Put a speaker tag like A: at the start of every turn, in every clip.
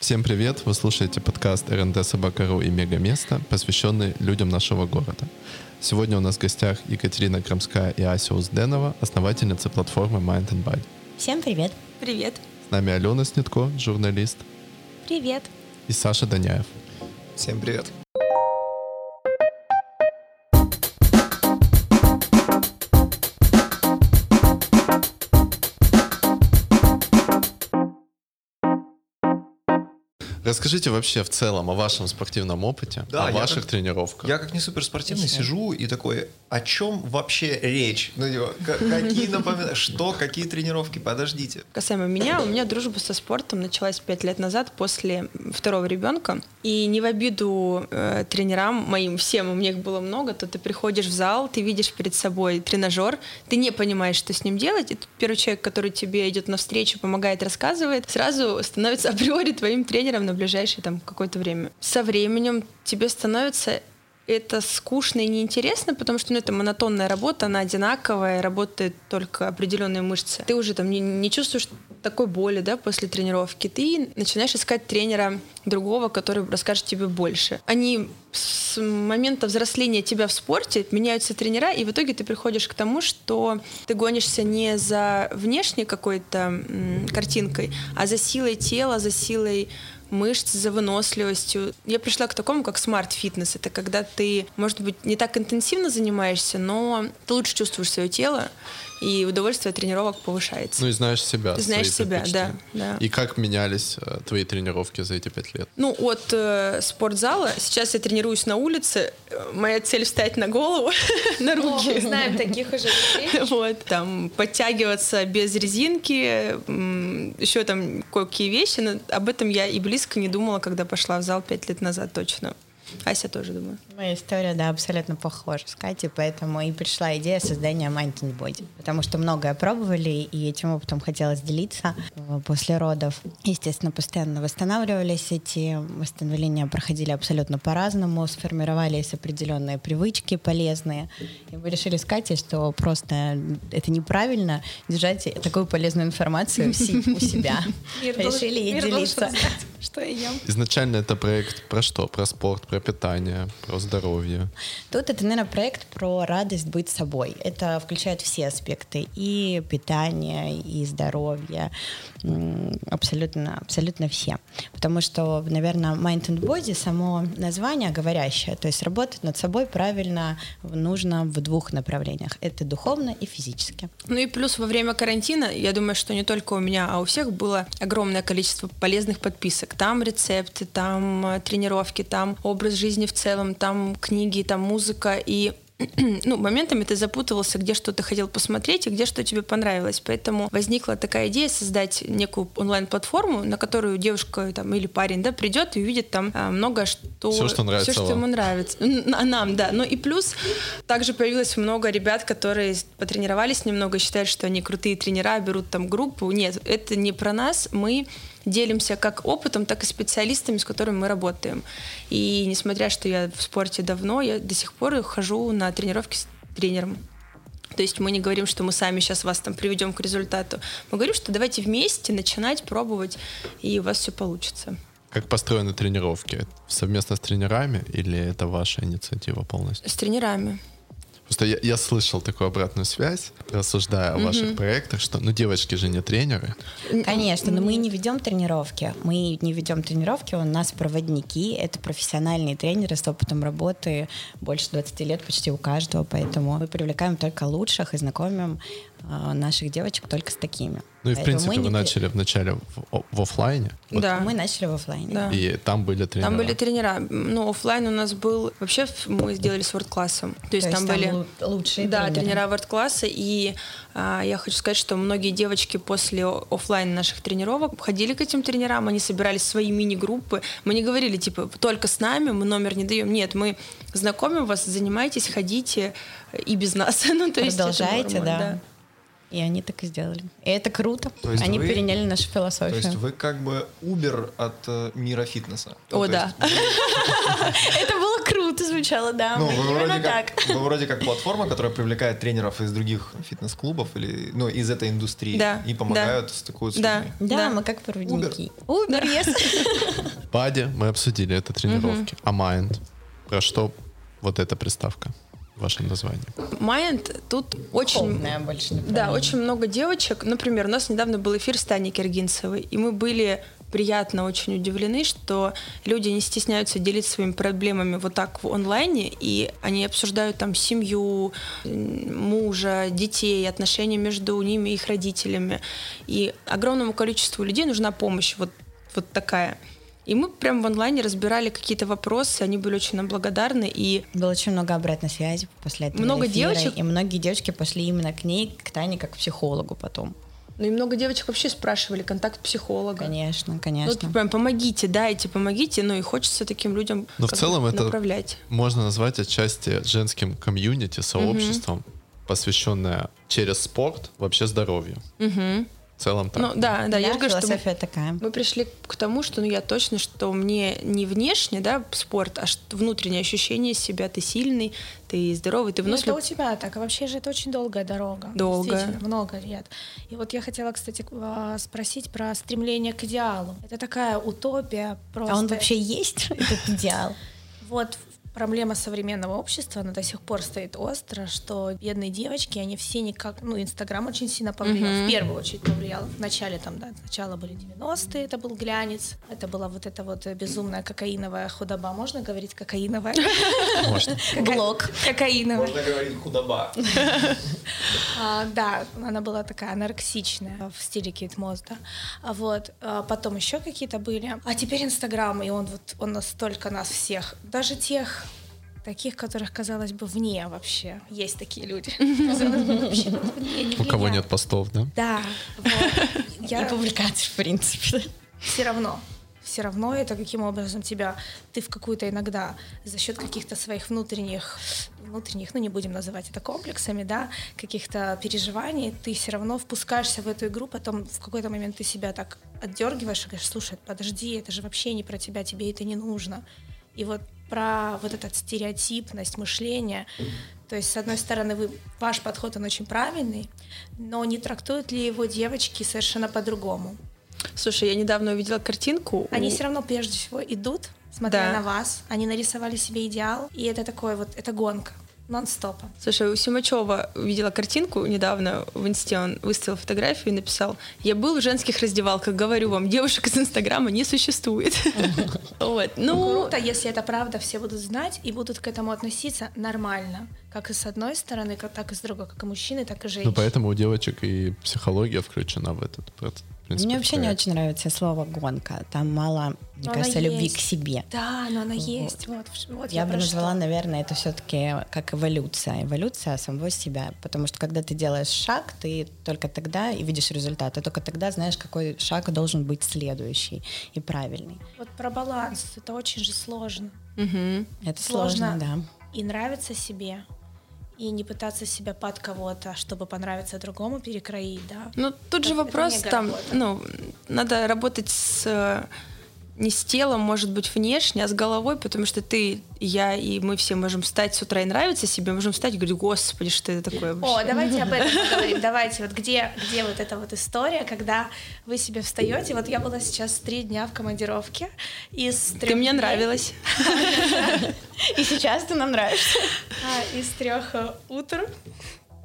A: Всем привет! Вы слушаете подкаст РНД Собака.ру и Мегаместо, посвященный людям нашего города. Сегодня у нас в гостях Екатерина Крамская и Ася Узденова, основательницы платформы Mind and Body.
B: Всем привет!
C: Привет!
A: С нами Алена Снитко, журналист.
C: Привет!
A: И Саша Даняев.
D: Всем привет!
A: Расскажите вообще в целом о вашем спортивном опыте,
D: Да,
A: о ваших
D: как-
A: тренировках.
D: Я как не суперспортивный сижу и такой, о чем вообще речь? Ну, типа, ка- какие напоминания, что, какие тренировки, подождите.
C: Касаемо меня, у меня дружба со спортом началась пять лет назад после второго ребенка. И не в обиду э, тренерам моим, всем, у меня их было много, то ты приходишь в зал, ты видишь перед собой тренажер, ты не понимаешь, что с ним делать, и тут первый человек, который тебе идет навстречу, помогает, рассказывает, сразу становится априори твоим тренером на ближайшее там какое-то время. Со временем тебе становится это скучно и неинтересно, потому что ну, это монотонная работа, она одинаковая, работает только определенные мышцы. Ты уже там не, не чувствуешь такой боли да, после тренировки. Ты начинаешь искать тренера другого, который расскажет тебе больше. Они с момента взросления тебя в спорте меняются тренера, и в итоге ты приходишь к тому, что ты гонишься не за внешней какой-то картинкой, а за силой тела, за силой мышц, за выносливостью. Я пришла к такому, как smart-фитнес. Это когда ты, может быть, не так интенсивно занимаешься, но ты лучше чувствуешь свое тело, и удовольствие от тренировок повышается.
A: Ну и знаешь себя.
C: Знаешь себя, да, да.
A: И как менялись э, твои тренировки за эти пять лет?
C: Ну, от э, спортзала. Сейчас я тренируюсь на улице. Э, Моя цель встать на голову, на руки.
B: Знаем таких уже
C: Вот, там, подтягиваться без резинки, еще там кое-какие вещи, но об этом я и близко не думала, когда пошла в зал пять лет назад точно. Ася тоже, думаю.
B: Моя история, да, абсолютно похожа с Катей, поэтому и пришла идея создания Mind and Body. Потому что многое пробовали, и этим опытом хотелось делиться после родов. Естественно, постоянно восстанавливались эти восстановления, проходили абсолютно по-разному, сформировались определенные привычки полезные. И мы решили с Катей, что просто это неправильно держать такую полезную информацию у себя. Решили ей делиться.
C: что я ем.
A: Изначально это проект про что? Про спорт, про питание, про здоровье.
B: Тут это, наверное, проект про радость быть собой. Это включает все аспекты и питания, и здоровья, м, абсолютно, абсолютно все. Потому что, наверное, Mind and Body само название говорящее, то есть работать над собой правильно нужно в двух направлениях. Это духовно и физически.
C: Ну и плюс во время карантина, я думаю, что не только у меня, а у всех было огромное количество полезных подписок. Там рецепты, там э, тренировки, там образ жизни в целом, там книги, там музыка. И ну, моментами ты запутывался, где что ты хотел посмотреть и где что тебе понравилось. Поэтому возникла такая идея создать некую онлайн-платформу, на которую девушка там, или парень да, придет и увидит там а, много что...
A: Всё, что нравится
C: всё, что
A: вам.
C: ему нравится. А нам, да. Ну и плюс также появилось много ребят, которые потренировались немного, считают, что они крутые тренера, берут там группу. Нет, это не про нас. Мы делимся как опытом, так и специалистами, с которыми мы работаем. И несмотря, что я в спорте давно, я до сих пор хожу на тренировки с тренером. То есть мы не говорим, что мы сами сейчас вас там приведем к результату. Мы говорим, что давайте вместе начинать пробовать, и у вас все получится.
A: Как построены тренировки? Совместно с тренерами или это ваша инициатива полностью?
C: С тренерами.
A: Просто я, я слышал такую обратную связь, рассуждая о ваших проектах, что ну девочки же не тренеры.
B: Конечно, но мы не ведем тренировки. Мы не ведем тренировки, у нас проводники, это профессиональные тренеры с опытом работы больше 20 лет почти у каждого, поэтому мы привлекаем только лучших и знакомим наших девочек только с такими.
A: Ну и в
B: Поэтому
A: принципе
B: мы
A: вы
B: не-
A: начали вначале в, в оффлайне, вот,
C: Да.
B: Мы начали в оффлайне.
C: Да.
A: и там были тренера.
C: Там были тренера. Ну, оффлайн у нас был... Вообще мы сделали с World Class ом. То есть
B: То
C: там
B: есть
C: были...
B: лу- лучшие
C: Да,
B: тренеры.
C: тренера World Class а. И а, я хочу сказать, что многие девочки после о- оффлайн наших тренировок ходили к этим тренерам, они собирались в свои мини-группы. Мы не говорили, типа, только с нами, мы номер не даем. Нет, мы знакомим вас, занимайтесь, ходите и без нас. ну, то есть это
B: Продолжайте,
C: норма,
B: да. И они так и сделали. И это круто.
D: То есть
B: они
D: вы-
B: переняли нашу
D: То
B: философию.
D: есть вы как бы Uber от э, мира фитнеса. Ну,
C: О,
D: то
C: да.
B: Это было круто звучало, да.
D: Ну, вы вроде,
B: так.
D: как, вы вроде как платформа, которая привлекает тренеров из других фитнес-клубов или ну, из этой индустрии
C: Да,
D: и помогают стыкуются с
C: Да.
D: людьми.
B: Да,
C: Да.
B: мы как проводники. Убер, yes.
A: Body мы обсудили, это тренировки. А Mind? Про что вот эта приставка вашем названии?
C: Mind тут очень...
B: Духовное больше
C: Да, очень много девочек. Например, у нас недавно был эфир с Таней Киргинцевой, и мы были приятно очень удивлены, что люди не стесняются делиться своими проблемами вот так в онлайне, и они обсуждают там семью, мужа, детей, отношения между ними и их родителями. И огромному количеству людей нужна помощь вот, вот такая. И мы прям в онлайне разбирали какие-то вопросы, они были очень нам благодарны, и
B: Было очень много обратной связи после этого
C: Много
B: эфира,
C: девочек?
B: И многие девочки пошли именно к ней, к Тане, как к психологу потом.
C: ну и много девочек вообще спрашивали контакт психолога.
B: Конечно,
C: Ну,
B: конечно.
C: прям помогите, дайте, помогите, ну и хочется таким людям
A: Но в
C: как
A: целом это-
C: направлять.
A: Можно назвать отчасти женским комьюнити, сообществом, посвященное через спорт вообще здоровью.
C: Мгм.
A: В целом так.
C: Ну да, да, я же говорю, что мы,
B: философия такая.
C: мы пришли к тому, что ну я точно, что мне не внешне, да, спорт, а что внутреннее ощущение себя, ты сильный, ты здоровый, ты
E: Ну, это
C: выносливый.
E: у тебя так, а вообще же это очень долгая дорога. Действительно, много лет. И вот я хотела, кстати, а, спросить про стремление к идеалу. Это такая утопия просто.
B: А он вообще есть, этот идеал?
E: Вот проблема современного общества, она до сих пор стоит остро, что бедные девочки, они все никак, ну, Инстаграм очень сильно повлиял,
C: Мгм.
E: в первую очередь повлиял. В начале там, да, сначала были 90-е, это был глянец, это была вот эта вот безумная кокаиновая худоба, можно говорить кокаиновая?
A: Можно.
B: Блок.
E: Кокаиновая.
D: говорить худоба.
E: А, да, она была такая анорексичная в стиле Кейт Мосс, да. А вот а потом еще какие-то были. А теперь Инстаграм, и он вот он настолько нас всех, даже тех таких, которых казалось бы вне вообще, есть такие люди. Казалось бы, вообще вот вне, не
A: У кого нет постов, да?
E: Да, вот.
B: И
E: Я
B: публикаций, в принципе.
E: все равно. Все равно это каким образом тебя, ты в какую-то иногда за счет каких-то своих внутренних, внутренних, ну не будем называть это комплексами, да, каких-то переживаний, ты все равно впускаешься в эту игру, потом в какой-то момент ты себя так отдергиваешь и говоришь, слушай, подожди, это же вообще не про тебя, тебе это не нужно. И вот про вот этот стереотипность мышления, то есть, с одной стороны, вы, ваш подход, он очень правильный, но не трактуют ли его девочки совершенно по-другому?
C: Слушай, я недавно увидела картинку.
E: Они все равно прежде всего идут, смотря
C: Да.
E: на вас. Они нарисовали себе идеал, и это такой вот, это гонка нон-стопа.
C: Слушай, у Симачева увидела картинку недавно в инсте, он выставил фотографию и написал, я был в женских раздевалках, говорю вам, девушек из Инстаграма не существует. Вот,
E: Ну,
C: ну,
E: круто, если это правда, все будут знать и будут к этому относиться нормально. Как и с одной стороны, так и с другой, как и мужчины, так и
A: Ну,
E: женщины.
A: поэтому у девочек и психология включена в этот проц- в принципе,
B: Мне вообще не очень нравится слово «гонка». Там мало, мне
E: Но
B: кажется, любви
E: есть.
B: к себе.
E: Да, но она есть. Вот, вот
B: Я бы
E: про
B: назвала,
E: что.
B: наверное, это все-таки как эволюция. Эволюция самого себя. Потому что когда ты делаешь шаг, ты только тогда и видишь результат. И только тогда знаешь, какой шаг должен быть следующий и правильный.
E: Вот про баланс. Это очень же сложно.
C: мгм.
B: Это
E: Сложно.
B: сложно, да.
E: И нравиться себе, и не пытаться себя под кого-то, чтобы понравиться другому, перекроить, да.
C: ну тут же
E: Это
C: вопрос там, ну, надо работать с э, не с телом, может быть, внешне, а с головой, потому что ты, я и мы все можем встать с утра и нравиться себе, можем встать и говорить, господи, что это такое
E: О,
C: вообще?»
E: давайте об этом поговорим. Давайте, вот где, где вот эта вот история, когда вы себе встаете. Вот я была сейчас три дня в командировке. Из
C: Ты
E: трех
C: мне
E: дней-
C: нравилась.
B: И сейчас ты нам нравишься.
E: а, из трех э, утр,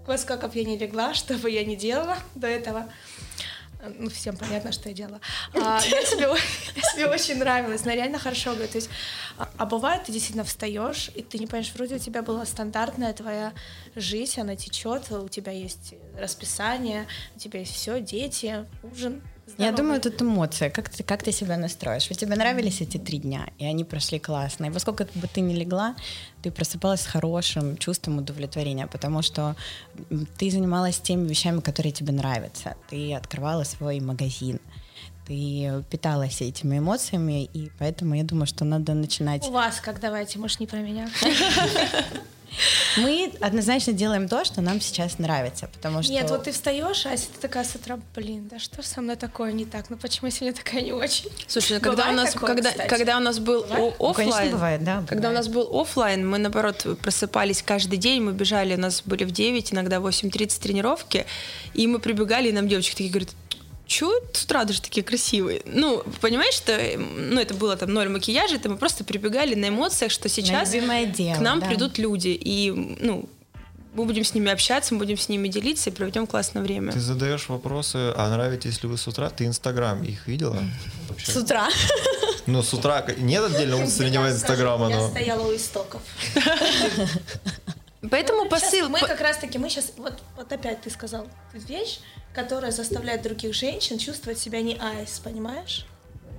E: во сколько бы я не легла, что бы я ни делала до этого. Ну, всем понятно, что я делала. А, я, себе, я себе очень нравилась, она реально хорошо говорит. То есть, а, а бывает, ты действительно встаешь, и ты не понимаешь, вроде у тебя была стандартная твоя жизнь, она течет, у тебя есть расписание, у тебя есть все, дети, ужин.
B: Я
E: здоровый.
B: думаю, тут эмоция. Как ты, как ты себя настроишь? Ведь тебе нравились эти три дня, и они прошли классно. И во сколько бы ты ни легла, ты просыпалась с хорошим чувством удовлетворения, потому что ты занималась теми вещами, которые тебе нравятся. Ты открывала свой магазин. Ты питалась этими эмоциями, и поэтому я думаю, что надо начинать
E: У вас как давайте, может, не про меня.
B: Мы однозначно делаем то, что нам сейчас нравится, потому что...
E: Нет, вот ты встаешь, Ася, ты такая с утра, блин, да что со мной такое не так? Ну почему я сегодня такая не очень?
C: Слушай, ну, когда у нас,
E: такое,
C: когда, когда у нас был
B: Ну, конечно,
C: оффлайн,
B: бывает, да,
C: когда у нас был оффлайн, мы наоборот просыпались каждый день, мы бежали, у нас были в 9, иногда в 8.30 тренировки, и мы прибегали, и нам девочки такие говорят, чё с утра даже такие красивые? Ну, понимаешь, что, ну, это было там ноль макияжа, это мы просто прибегали на эмоциях, что сейчас
B: дело,
C: к нам
B: да.
C: придут люди, и, ну, мы будем с ними общаться, мы будем с ними делиться и проведем классное время.
D: Ты задаешь вопросы, а нравитесь ли вы с утра? Ты Инстаграм их видела? Вообще?
B: С утра.
D: Ну, с утра нет отдельного внутреннего Инстаграма,
E: Я
D: но...
E: стояла у истоков.
C: Поэтому
E: Ну,
C: посыл...
E: Мы как раз таки, мы сейчас, вот опять ты сказал вещь, которая заставляет других женщин чувствовать себя не айс, понимаешь?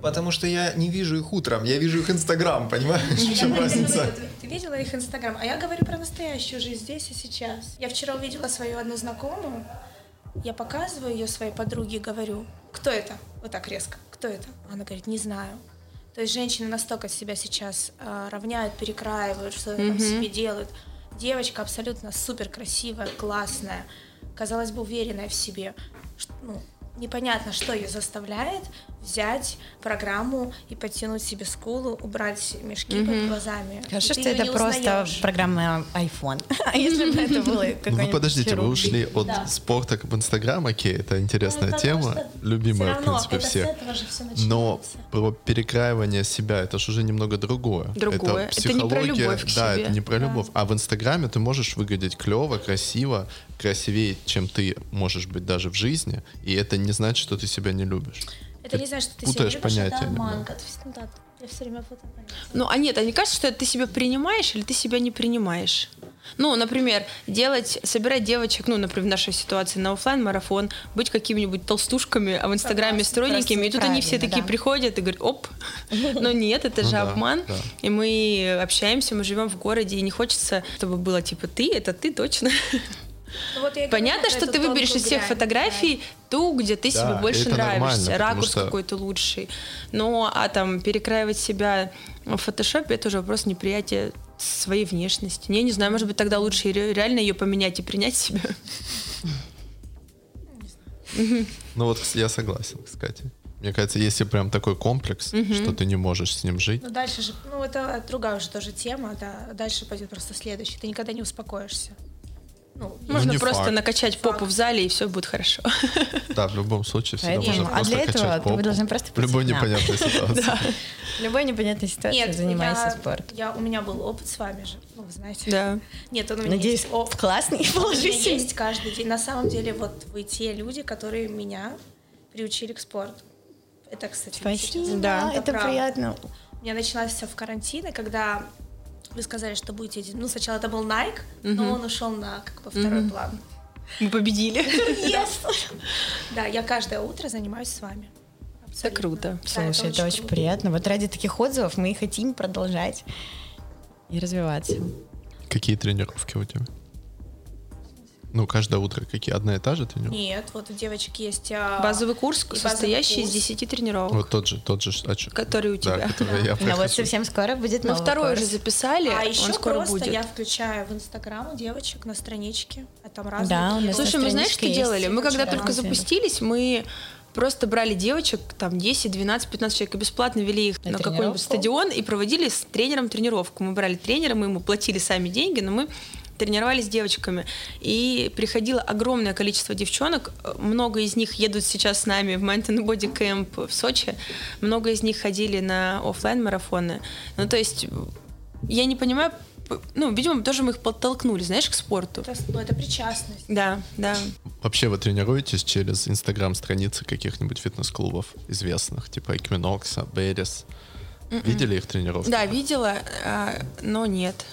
D: Потому что я не вижу их утром, я вижу их Инстаграм, понимаешь? В чем разница?
E: Ты, видела их инстаграм, а я говорю про настоящую жизнь здесь и сейчас. Я вчера увидела свою одну знакомую, я показываю ее своей подруге и говорю, кто это? Вот так резко, кто это? Она говорит, не знаю. То есть женщины настолько себя сейчас а, равняют, перекраивают, что там себе делают. Девочка абсолютно супер красивая, классная, казалось бы, уверенная в себе. Ну, непонятно, что ее заставляет взять программу и подтянуть себе скулу, убрать мешки под глазами. Ты
B: что это просто
E: узнаешь.
B: программа iPhone. А если бы это было
A: Ну, вы
B: какой-нибудь
A: подождите, вы ушли от спорта к в Инстаграм, окей, это интересная
E: Ну,
A: тема, любимая, в принципе, всех. Но про перекраивание себя это же уже немного другое.
C: Другое. Это не про
A: психология,
C: любовь
A: Да, это не про любовь. А в Инстаграме ты можешь выглядеть клево, красиво, красивее, чем ты можешь быть даже в жизни, и это не значит, что ты себя не любишь.
E: Это
A: Ты
E: не значит, что ты
A: путаешь да.
E: То есть, ну да, я все время путаю понятия.
C: Ну, а нет, а не кажется, что ты себя принимаешь или ты себя не принимаешь? Ну, например, делать, собирать девочек, ну, например, в нашей ситуации на оффлайн марафон быть какими-нибудь толстушками, а в Инстаграме стройненькими, и тут они все такие
B: да.
C: приходят и говорят, оп, но нет, это
A: Ну
C: же
A: да,
C: обман,
A: да.
C: и мы общаемся, мы живем в городе, и не хочется, чтобы было типа ты, это ты точно.
E: Ну, вот
C: Понятно, что ты выберешь из всех
E: грань,
C: фотографий ту, где ты
A: Да,
C: себе больше нравишься, ракурс
A: что-
C: какой-то лучший. Ну, а там перекраивать себя в фотошопе, это уже вопрос неприятия своей внешности. Я не знаю, может быть, тогда лучше ре- реально ее поменять и принять себя.
A: Ну вот я согласен, кстати. Мне кажется, если прям такой комплекс, что ты не можешь с ним жить,
E: Ну, дальше же, ну, это другая уже тоже тема, да. Дальше пойдет просто следующий. Ты никогда не успокоишься. Ну,
C: Можно
A: не
C: просто
A: факт.
C: накачать попу в зале, и все будет хорошо.
A: да, в любом случае всегда
B: Поэтому,
A: можно
B: а
A: просто
B: для этого
A: качать
B: вы
A: попу.
B: должны просто
A: В любой непонятной ситуации.
B: В любой непонятной ситуации занимайся спортом.
E: я, у меня был опыт с вами же, ну, вы знаете.
C: Да.
E: Нет, он у меня
B: Надеюсь, классный, положительный.
E: есть каждый день. На самом деле, вот вы те люди, которые меня приучили к спорту. Это, кстати,
B: Спасибо,
C: Да,
B: это
E: правда.
B: приятно.
E: У меня началось все в карантине, когда вы сказали, что будете... Ну, сначала это был Nike, но он ушел на как бы второй план.
C: Мы победили.
E: Да, я каждое утро занимаюсь с вами.
C: Это
E: Абсолютно.
C: круто.
E: Да,
B: Слушай, это очень
E: круто.
B: приятно. Вот ради таких отзывов мы и хотим продолжать и развиваться.
A: Какие тренировки у тебя? Ну, каждое утро какие? Одна и та же тренировка?
E: Нет, вот у девочек есть... а,
C: Базовый курс,
E: и базовый
C: состоящий из
E: курс.
C: 10 тренировок,
A: Вот тот же, тот же, а чё?
C: который у
A: Да,
C: тебя.
A: который я
B: Но вот
A: прохожу.
B: совсем скоро будет
C: Мы второй
B: курс.
C: уже записали,
E: А еще
C: он скоро
E: просто
C: будет.
E: я включаю в Инстаграм у девочек на страничке, а там разные
B: Да, у нас.
C: Слушай, мы знаешь, что
B: есть,
C: делали? Мы когда только запустились, мы просто брали девочек, там 10, 12, 15 человек, и бесплатно вели их
B: На
C: на, какой-нибудь стадион и проводили с тренером тренировку. Мы брали тренера, мы ему платили сами деньги, но мы тренировались с девочками. И приходило огромное количество девчонок. Много из них едут сейчас с нами в Mountain Body Camp в Сочи. Много из них ходили на оффлайн марафоны Ну, то есть, я не понимаю, ну, видимо, тоже мы их подтолкнули, знаешь, к спорту.
E: Это, ну, это причастность.
C: Да, да.
A: Вообще вы тренируетесь через инстаграм-страницы каких-нибудь фитнес-клубов известных, типа Equinox, Берес? Видели их тренировки?
C: М-м. Да, видела, а, но нет.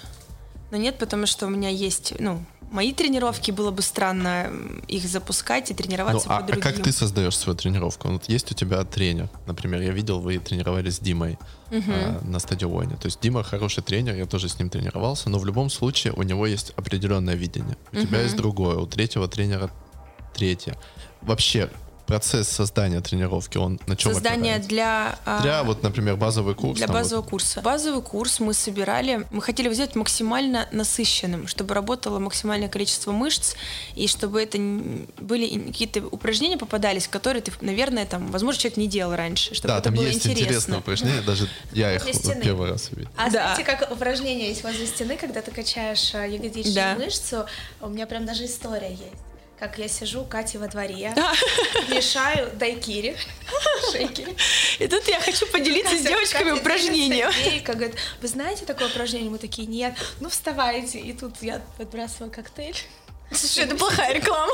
C: Но нет, потому что у меня есть, ну, мои тренировки, было бы странно их запускать и
A: Ну,
C: тренироваться
A: а,
C: по
A: а
C: другим.
A: как ты создаешь свою тренировку? Вот есть у тебя тренер, например, я видел, вы тренировались с Димой а, на стадионе. То есть Дима хороший тренер, я тоже с ним тренировался, но в любом случае у него есть определенное видение. У тебя есть другое, у третьего тренера третье. Вообще процесс создания тренировки, он на чем
C: Создание
A: опирается?
C: для... а,
A: Для, вот, например, базовый курс.
C: Для
A: там вот
C: базового курса. Базовый курс мы собирали, мы хотели сделать максимально насыщенным, чтобы работало максимальное количество мышц, и чтобы это были какие-то упражнения попадались, которые ты, наверное, там, возможно, человек не делал раньше, чтобы
A: Да,
C: это
A: там
C: было
A: есть
C: интересно.
A: интересные упражнения, даже я их
E: стены.
A: первый раз увидел.
E: А
C: Да.
E: знаете, как упражнение есть возле стены, когда ты качаешь э, ягодичную
C: Да.
E: мышцу? У меня прям даже история есть. Как я сижу, Катя во дворе, мешаю дайкири, шейкери.
C: И тут я хочу поделиться с девочками
E: Катя
C: упражнением.
E: идеей, говорит, вы знаете такое упражнение? Мы такие, нет. Ну, вставайте. И тут я подбрасываю коктейль.
B: Слушай, это плохая реклама.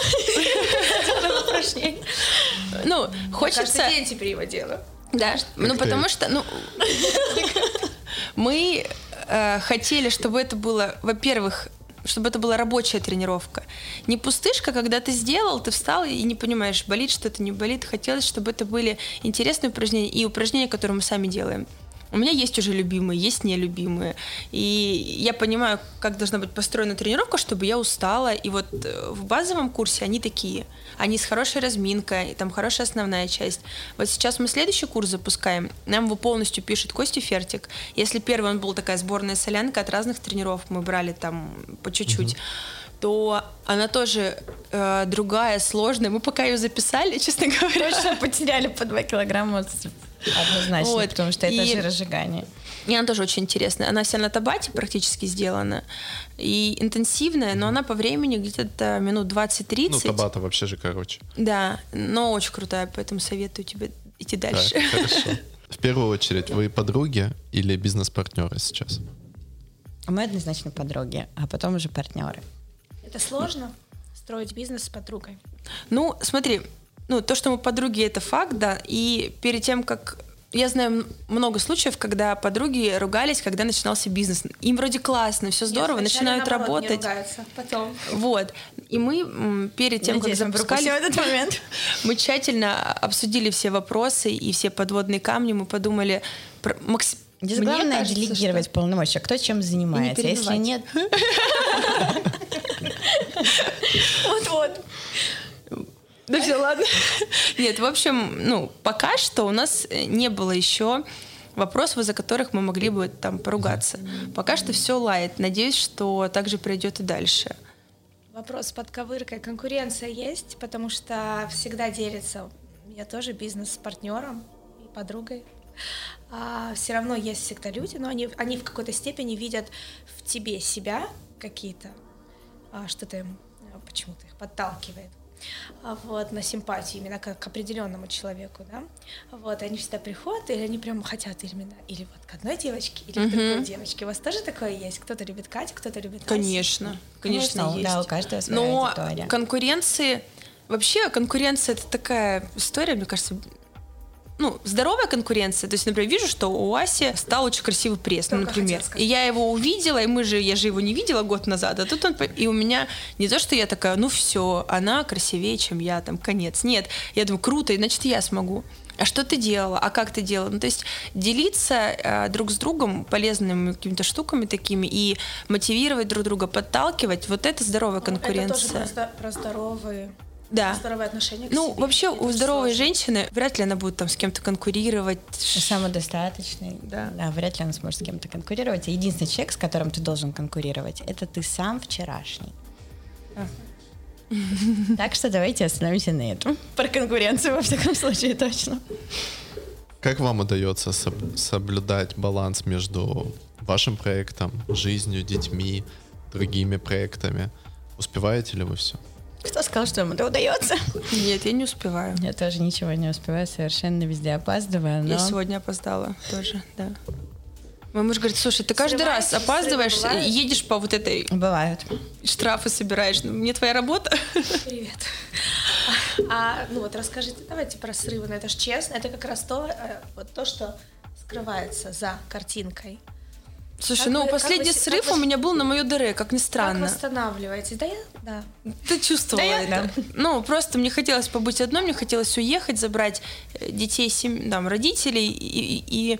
C: Ну,
E: Каждый
C: хочется...
E: день теперь его делаю.
C: Да, ну потому что, ну, мы э, хотели, чтобы это было, во-первых, чтобы это была рабочая тренировка. Не пустышка, когда ты сделал, ты встал и не понимаешь, болит что-то, не болит. Хотелось, чтобы это были интересные упражнения и упражнения, которые мы сами делаем. У меня есть уже любимые, есть нелюбимые. И я понимаю, как должна быть построена тренировка, чтобы я устала. И вот э, в базовом курсе они такие. Они с хорошей разминкой, там хорошая основная часть. Вот сейчас мы следующий курс запускаем. Нам его полностью пишет Костя Фертик. Если первый он был такая сборная солянка от разных тренировок, мы брали там по чуть-чуть то она тоже э, другая, сложная. Мы пока ее записали, честно говоря.
B: Точно потеряли по 2 килограмма однозначно,
C: Вот,
B: потому что это
C: и-
B: жиросжигание.
C: И она тоже очень интересная. Она вся на табате практически сделана. И интенсивная, но она по времени где-то минут 20-30.
A: Ну, табата вообще же короче.
C: Да, но очень крутая, поэтому советую тебе идти
A: Так,
C: дальше.
A: хорошо. В первую очередь, вы подруги или бизнес-партнеры сейчас?
B: Мы однозначно подруги, а потом уже партнеры.
E: Это сложно строить бизнес с подругой.
C: Ну, смотри, ну, то, что мы подруги, это факт, да. И перед тем, как я знаю много случаев, когда подруги ругались, когда начинался бизнес. Им вроде классно, все здорово,
E: Нет,
C: начинают
E: наоборот, не
C: работать.
E: ругаются, потом.
C: Вот. И мы перед тем,
B: Надеюсь,
C: как
B: мы
C: запускали...
B: этот момент.
C: Мы тщательно обсудили все вопросы и все подводные камни. Мы подумали... про- макс-
B: Здесь
C: Мне
B: главное
C: кажется,
B: делегировать полномочия, кто чем занимается. Если
C: перебивать.
B: нет,
C: Вот-вот. Да все, ладно. Нет, в общем, ну, пока что у нас не было еще вопросов, из-за которых мы могли бы там поругаться. Пока что все лает. Надеюсь, что так же пройдет и дальше.
E: Вопрос с подковыркой. Конкуренция есть, потому что всегда делится. Я тоже бизнес с партнером и подругой. А все равно есть всегда люди, но они, они в какой-то степени видят в тебе себя какие-то, а, что-то им а, почему-то их подталкивает. А, Вот, на симпатию именно как к определенному человеку, да. Вот, они всегда приходят, или они прям хотят именно, или вот к одной девочке, или к другой девочке. У вас тоже такое есть? Кто-то любит Катю, кто-то любит Асю?
C: Конечно, конечно,
B: Конечно,
C: есть.
B: да, у каждого своя
C: Но
B: аудитория.
C: конкуренции... Вообще конкуренция это такая история, мне кажется, ну, здоровая конкуренция. То есть, например, вижу, что у Аси стал очень красивый пресс, ну, например. И я его увидела, и мы же, я же его не видела год назад, а тут он, и у меня не то, что я такая, ну все, она красивее, чем я, там, конец. Нет, я думаю, круто, и значит, я смогу. А что ты делала? А как ты делала? Ну, то есть делиться э, друг с другом полезными какими-то штуками такими и мотивировать друг друга, подталкивать, вот это здоровая
E: Ну, Это
C: конкуренция.
E: тоже про, про здоровые,
C: Да.
E: здоровые отношения к
C: Ну,
E: себе.
C: вообще,
E: Это
C: у здоровой
E: сложно.
C: женщины вряд ли она будет там с кем-то конкурировать.
B: самодостаточный,
C: Да.
B: вряд ли он сможет с кем-то конкурировать. Единственный человек, с которым ты должен конкурировать, это ты сам вчерашний. Так что давайте остановимся на этом. Про конкуренцию, во всяком случае, точно.
A: Как вам удается соб- соблюдать баланс между вашим проектом, жизнью, детьми, другими проектами? Успеваете ли вы все?
B: Кто сказал, что ему это удается?
C: Нет, я не успеваю.
B: Я тоже ничего не успеваю, совершенно везде опаздываю, но...
C: Я сегодня опоздала тоже, да. Мой муж говорит, слушай, ты каждый раз опаздываешь, и едешь по вот этой
B: Бывают.
C: штрафы собираешь. Ну, Мне твоя работа.
E: Привет. А, ну вот расскажите, давайте про срывы. Ну, это же честно, это как раз то, э, вот то, что скрывается за картинкой.
C: Слушай,
E: Как
C: ну
E: вы- как
C: последний
E: вы
C: срыв
E: как вы
C: у меня был на мою дыре, как ни
E: Как
C: странно.
E: восстанавливаетесь? Да, я, да.
C: Ты чувствовала
B: Да я-
C: это? Ну, просто мне хотелось побыть одной, мне хотелось уехать, забрать э, детей, сем... там, родителей, и, и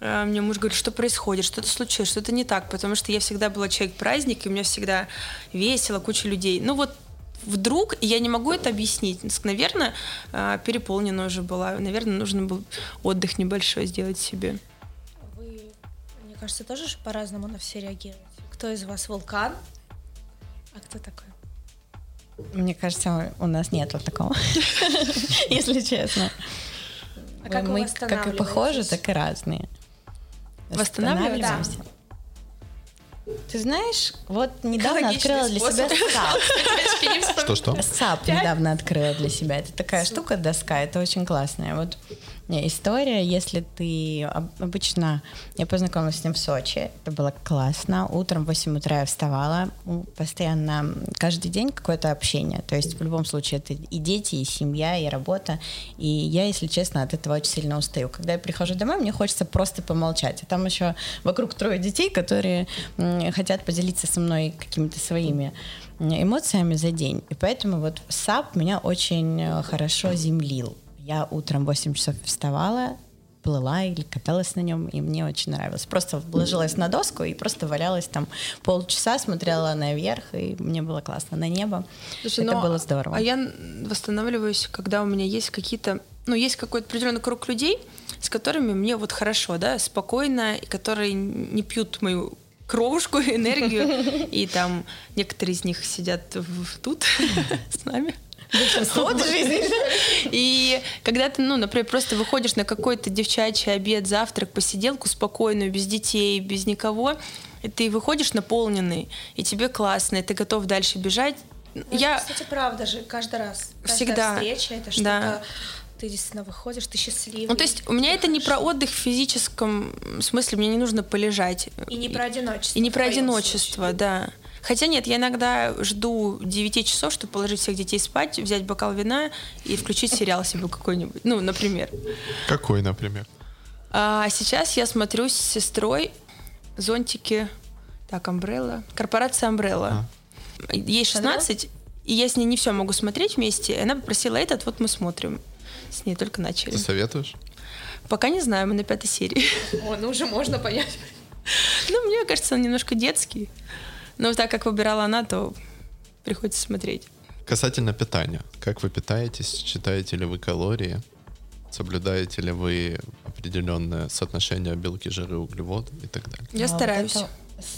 C: э, мне муж говорит, что происходит, что-то случилось, что-то не так, потому что я всегда была человек-праздник, и у меня всегда весело, куча людей. Ну вот вдруг, и я не могу это объяснить, наверное, э, переполнена уже была, наверное, нужно был отдых небольшой сделать себе.
E: Кажется, тоже ж по-разному на все реагируете. Кто из вас вулкан? А кто такой?
B: Мне кажется, у нас нету такого, если честно.
E: А как
B: Мы как и похожи, так и разные. Восстанавливаемся. Ты знаешь, вот недавно открыла для себя SUP.
A: Что-что?
B: SUP недавно открыла для себя. Это такая штука, доска, это очень классная. Вот история, если ты обычно... Я познакомилась с ним в Сочи, это было классно. Утром в 8 утра я вставала, постоянно каждый день какое-то общение. То есть в любом случае это и дети, и семья, и работа. И я, если честно, от этого очень сильно устаю. Когда я прихожу домой, мне хочется просто помолчать. А там еще вокруг трое детей, которые хотят поделиться со мной какими-то своими эмоциями за день. И поэтому вот SUP меня очень э, хорошо землил. Я утром в 8 часов вставала, плыла или каталась на нем, и мне очень нравилось. Просто ложилась на доску и просто валялась там полчаса, смотрела наверх, и мне было классно. На небо. Слушай, Это но, было здорово.
C: А я восстанавливаюсь, когда у меня есть какие-то, ну, есть какой-то определенный круг людей, с которыми мне вот хорошо, да, спокойно, и которые не пьют мою кровушку, энергию, и там некоторые из них сидят тут с нами. И когда ты, ну, например, просто выходишь на какой-то девчачий обед, завтрак, посиделку спокойную, без детей, без никого, и ты выходишь наполненный, и тебе классно, и ты готов дальше бежать.
E: Ну, я... Кстати, правда же, каждый раз.
C: Всегда.
E: встреча, это что-то... Да ты действительно выходишь, ты счастливый.
C: Ну, то есть у меня это не про отдых в физическом смысле, мне не нужно полежать.
E: И не про одиночество.
C: И не про одиночество, случае. да. Хотя нет, я иногда жду 9 часов, чтобы положить всех детей спать, взять бокал вина и включить сериал себе какой-нибудь. Ну, например.
A: Какой, например?
C: А сейчас я смотрю с сестрой зонтики. Так, Umbrella. Корпорация Umbrella. А. Ей 16, и я с ней не все могу смотреть вместе. И она попросила этот, вот мы смотрим. С ней только начали.
A: Ты советуешь?
C: Пока не знаю, мы на пятой серии.
E: О, ну уже можно понять.
C: Ну, мне кажется, он немножко детский. Но так как выбирала она, то приходится смотреть.
A: Касательно питания. Как вы питаетесь? Считаете ли вы калории? Соблюдаете ли вы определенное соотношение белки, жиры, углеводы и так далее?
C: Я а стараюсь. Вот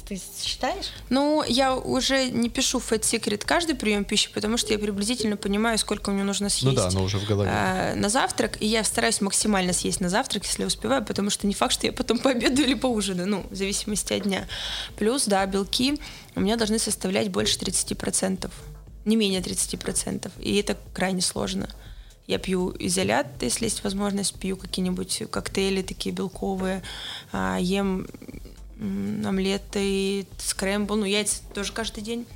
B: ты считаешь?
C: Ну, я уже не пишу Fat Secret каждый прием пищи, потому что я приблизительно понимаю, сколько мне нужно съесть. Ну
A: да, но уже в голове.
C: Э, на завтрак, и я стараюсь максимально съесть на завтрак, если успеваю, потому что не факт, что я потом пообедаю или поужинаю, ну, в зависимости от дня. Плюс, да, белки у меня должны составлять больше 30%, не менее 30%, и это крайне сложно. Я пью изолят, если есть возможность, пью какие-нибудь коктейли такие белковые, а, омлеты, скрэмбл, ну, яйца тоже каждый день.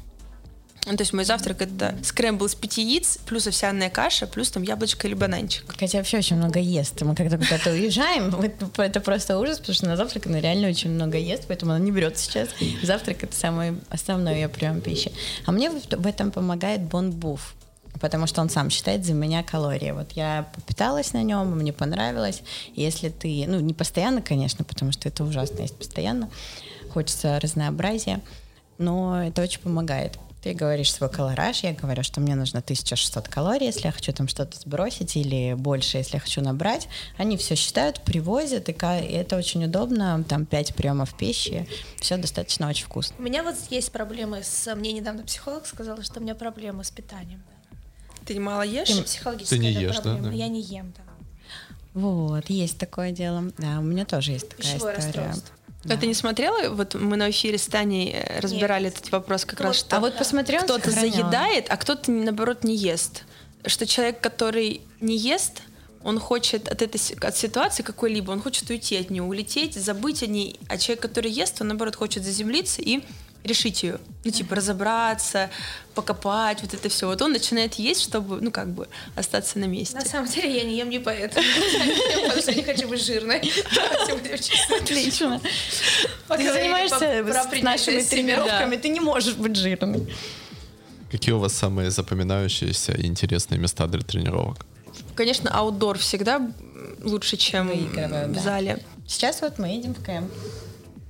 C: Ну, то есть мой завтрак это скрэмбл из пяти яиц, плюс овсяная каша, плюс там яблочко или бананчик.
B: Катя вообще очень много ест. Мы когда куда-то уезжаем, это просто ужас, потому что на завтрак она реально очень много ест, поэтому она не берет сейчас. Завтрак это самый основной ее прием пищи. А мне в этом помогает бонбуф потому что он сам считает за меня калории. Вот я попиталась на нем, мне понравилось. Если ты, ну, не постоянно, конечно, потому что это ужасно есть постоянно, хочется разнообразия, но это очень помогает. Ты говоришь свой колораж, я говорю, что мне нужно 1600 калорий, если я хочу там что-то сбросить, или больше, если я хочу набрать. Они все считают, привозят, и это очень удобно, там 5 приемов пищи, все достаточно очень вкусно.
E: У меня вот есть проблемы с... Мне недавно психолог сказал, что у меня проблемы с питанием.
C: Ты мало ешь?
E: Ты, психологическая
A: ты не ешь,
E: проблема.
A: да, да?
E: Я не ем, да.
B: Вот, есть такое дело. Да, у меня тоже есть такая
E: Пищевое
B: история.
C: Да. А ты не смотрела? Вот мы на эфире с Таней э, разбирали Нет. этот вопрос как ну, раз, что
B: а вот посмотрел,
C: кто-то заедает, а кто-то, наоборот, не ест. Что человек, который не ест, он хочет от этой от ситуации какой-либо, он хочет уйти от нее, улететь, забыть о ней. А человек, который ест, он, наоборот, хочет заземлиться и решить ее, ну, типа, разобраться, покопать, вот это все. Вот он начинает есть, чтобы, ну, как бы, остаться на месте.
E: На самом деле я не ем не поэтому, потому что не хочу быть жирной.
B: Отлично. Ты занимаешься нашими тренировками, ты не можешь быть жирной.
A: Какие у вас самые запоминающиеся и интересные места для тренировок?
C: Конечно, аутдор всегда лучше, чем в зале.
B: Сейчас вот мы едем в кемп.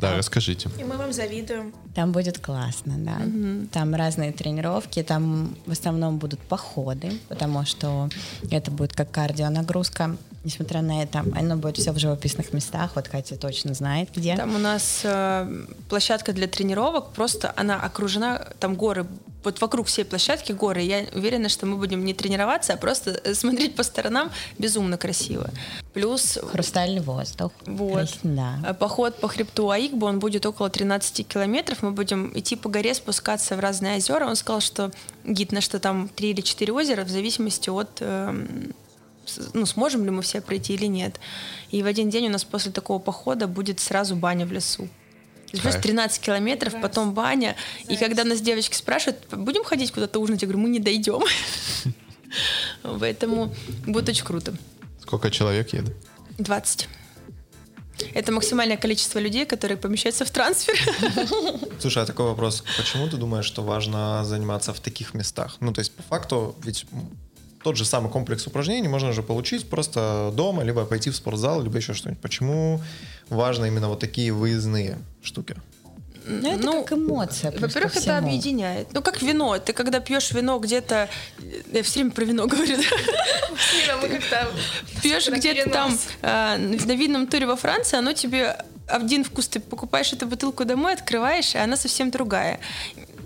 A: Да, расскажите.
E: И мы вам завидуем.
B: Там будет классно, да. Угу. Там разные тренировки, там в основном будут походы, потому что это будет как кардионагрузка. Несмотря на это, оно будет все в живописных местах. Вот Катя точно знает, где.
C: Там у нас э, площадка для тренировок, просто она окружена, там горы вот вокруг всей площадки горы. Я уверена, что мы будем не тренироваться, а просто э, смотреть по сторонам безумно красиво. Плюс...
B: Хрустальный воздух.
C: Вот.
B: Да.
C: э, Поход по хребту Аигбо, он будет около 13 километров. Мы будем идти по горе, спускаться в разные озера. Он сказал, что гид на что там 3 или 4 озера, в зависимости от с- ну, сможем ли мы все пройти или нет. И в один день у нас после такого похода будет сразу баня в лесу.
A: Кайф.
C: 13 километров, потом баня. И когда нас девочки спрашивают, будем ходить куда-то ужинать, я говорю, мы не дойдем. Поэтому будет очень круто.
A: Сколько человек едет?
C: 20. Это максимальное количество людей, которые помещаются в трансфер.
D: Слушай, а такой вопрос. Почему ты думаешь, что важно заниматься в таких местах? Ну, то есть, по факту, ведь тот же самый комплекс упражнений можно же получить просто дома, либо пойти в спортзал, либо еще что-нибудь. Почему важно именно вот такие выездные штуки?
B: Ну, это как эмоция.
C: Во-первых, это объединяет. Ну, как вино. Ты когда пьешь вино где-то... Я все время про вино говорю. Пьешь где-то там а, на винном туре во Франции, оно тебе один вкус, ты покупаешь эту бутылку домой, открываешь, и она совсем другая.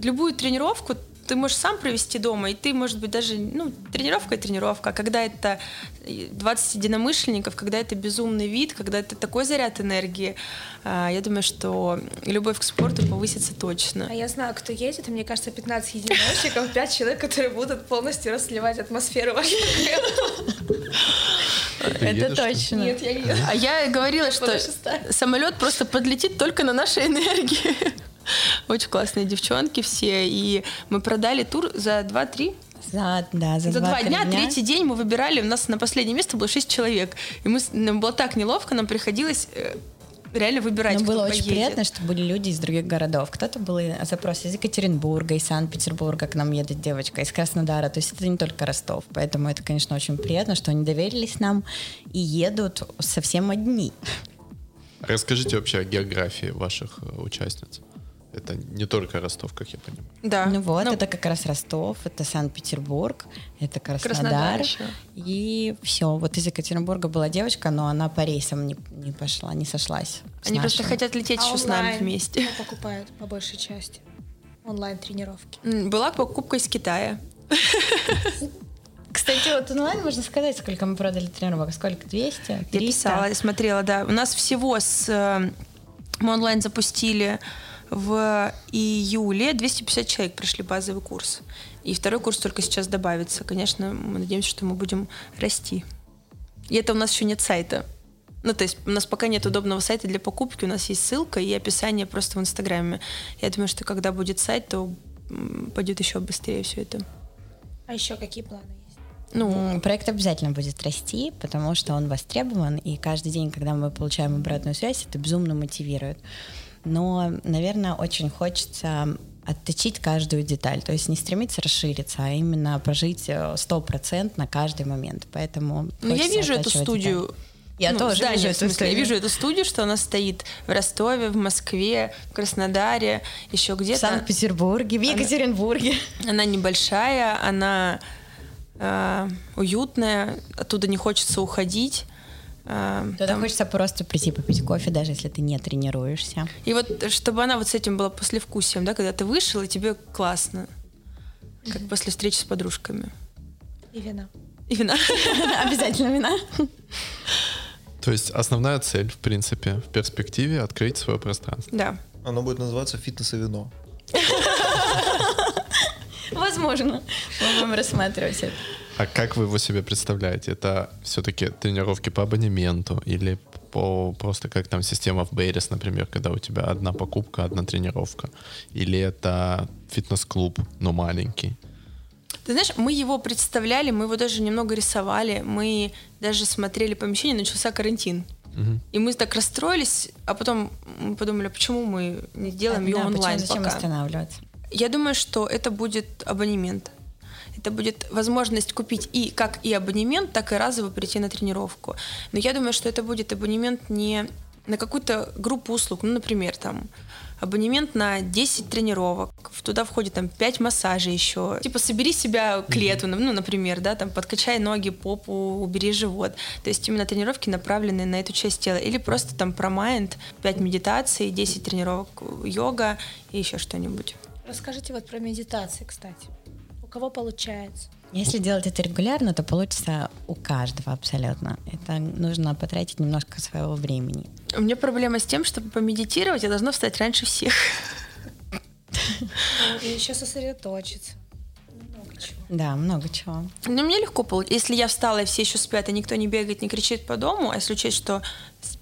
C: Любую тренировку ты можешь сам провести дома, и ты, может быть, даже, ну, тренировка и тренировка, а когда это 20 единомышленников, когда это безумный вид, когда это такой заряд энергии, а, я думаю, что любовь к спорту повысится точно.
E: А я знаю, кто едет, и мне кажется, 15 единомышленников, 5 человек, которые будут полностью расливать атмосферу вашего
A: Ты
B: Это точно.
E: Нет, я не
C: А я говорила, что самолет просто подлетит только на нашей энергии. Очень классные девчонки все. И мы продали тур за 2-3
B: За, да, за,
C: За два
B: 2-3
C: дня, третий день мы выбирали, у нас на последнее место было шесть человек. И мы, нам было так неловко, нам приходилось э, реально выбирать,
B: Но
C: кто
B: было очень
C: поедет.
B: приятно, что были люди из других городов. Кто-то был запрос из Екатеринбурга, из Санкт-Петербурга к нам едет девочка, из Краснодара. То есть это не только Ростов. Поэтому это, конечно, очень приятно, что они доверились нам и едут совсем одни.
A: Расскажите вообще о географии ваших э, участниц. Это не только Ростов, как я понимаю.
C: Да.
B: Ну вот,
C: Ну,
B: это как раз Ростов, это Санкт-Петербург, это
C: Краснодар
B: Краснодар.
C: еще.
B: И все. Вот из Екатеринбурга была девочка, но она по рейсам не, не пошла, не сошлась.
C: Они просто
B: нашими.
C: хотят лететь
E: А
C: еще с нами вместе.
E: покупают по большей части. Онлайн-тренировки.
C: Была покупка из Китая.
B: Кстати, вот онлайн можно сказать, сколько мы продали тренировок. Сколько? 200? 300?
C: Я писала, я смотрела, да. У нас всего с... э, Мы онлайн запустили в июле 250 человек прошли базовый курс. И второй курс только сейчас добавится. Конечно, мы надеемся, что мы будем расти. И это у нас еще нет сайта. Ну, то есть у нас пока нет удобного сайта для покупки, у нас есть ссылка и описание просто в Инстаграме. Я думаю, что когда будет сайт, то пойдет еще быстрее все это.
E: А еще какие планы есть?
C: Ну,
B: Проект обязательно будет расти, потому что он востребован, и каждый день, когда мы получаем обратную связь, это безумно мотивирует. Но, наверное, очень хочется отточить каждую деталь, то есть не стремиться расшириться, а именно прожить э, стопроцентно каждый момент. Поэтому
C: Ну, я вижу эту студию.
B: детали. Я
C: ну,
B: тоже
C: здание,
B: вижу
C: в
B: эту
C: смысле, Я
B: студию.
C: вижу эту студию, что она стоит в Ростове, в Москве, в Краснодаре, еще
B: В
C: где-то.
B: Санкт-Петербурге, в Екатеринбурге.
C: Она небольшая, она э, уютная, оттуда не хочется уходить. Э,
B: Туда
C: там-
B: хочется просто прийти попить кофе, даже если ты не тренируешься.
C: И вот чтобы она вот с этим была послевкусием, да, когда ты вышел, и тебе классно. Как после встречи с подружками.
E: И вина.
C: И вина.
B: Обязательно вина.
A: То есть основная цель, в принципе, в перспективе открыть свое пространство.
C: Да.
D: Оно будет называться «Фитнес и вино».
B: Возможно. Мы будем рассматривать это.
A: А как вы его себе представляете? Это все-таки тренировки по абонементу или по просто как там система в Бейрис, например, когда у тебя одна покупка, одна тренировка? Или это фитнес-клуб, но маленький?
C: Ты знаешь, мы его представляли, мы его даже немного рисовали, мы даже смотрели помещение, начался карантин.
A: Мгм.
C: И мы так расстроились, а потом мы подумали, а почему мы не делаем ее
B: Да, почему-
C: онлайн
B: Зачем
C: пока?
B: останавливаться?
C: Я думаю, что это будет абонемент. Это будет возможность купить и как и абонемент, так и разово прийти на тренировку. Но я думаю, что это будет абонемент не на какую-то группу услуг, ну, например, там абонемент на 10 тренировок, туда входит там 5 массажей еще. Типа собери себя к лету, ну, например, да, там подкачай ноги, попу, убери живот. То есть именно тренировки направленные на эту часть тела. Или просто там про майнд, 5 медитаций, 10 тренировок йога и еще что-нибудь.
E: Расскажите вот про медитации, кстати. Кого получается?
B: Если делать это регулярно, то получится у каждого абсолютно. Это нужно потратить немножко своего времени.
C: У меня проблема с тем, чтобы помедитировать, я должна встать раньше всех.
E: И еще сосредоточиться. Много чего.
B: Да, много чего.
C: Ну, мне легко получить. Если я встала, и все еще спят, и никто не бегает, не кричит по дому, а если учесть, что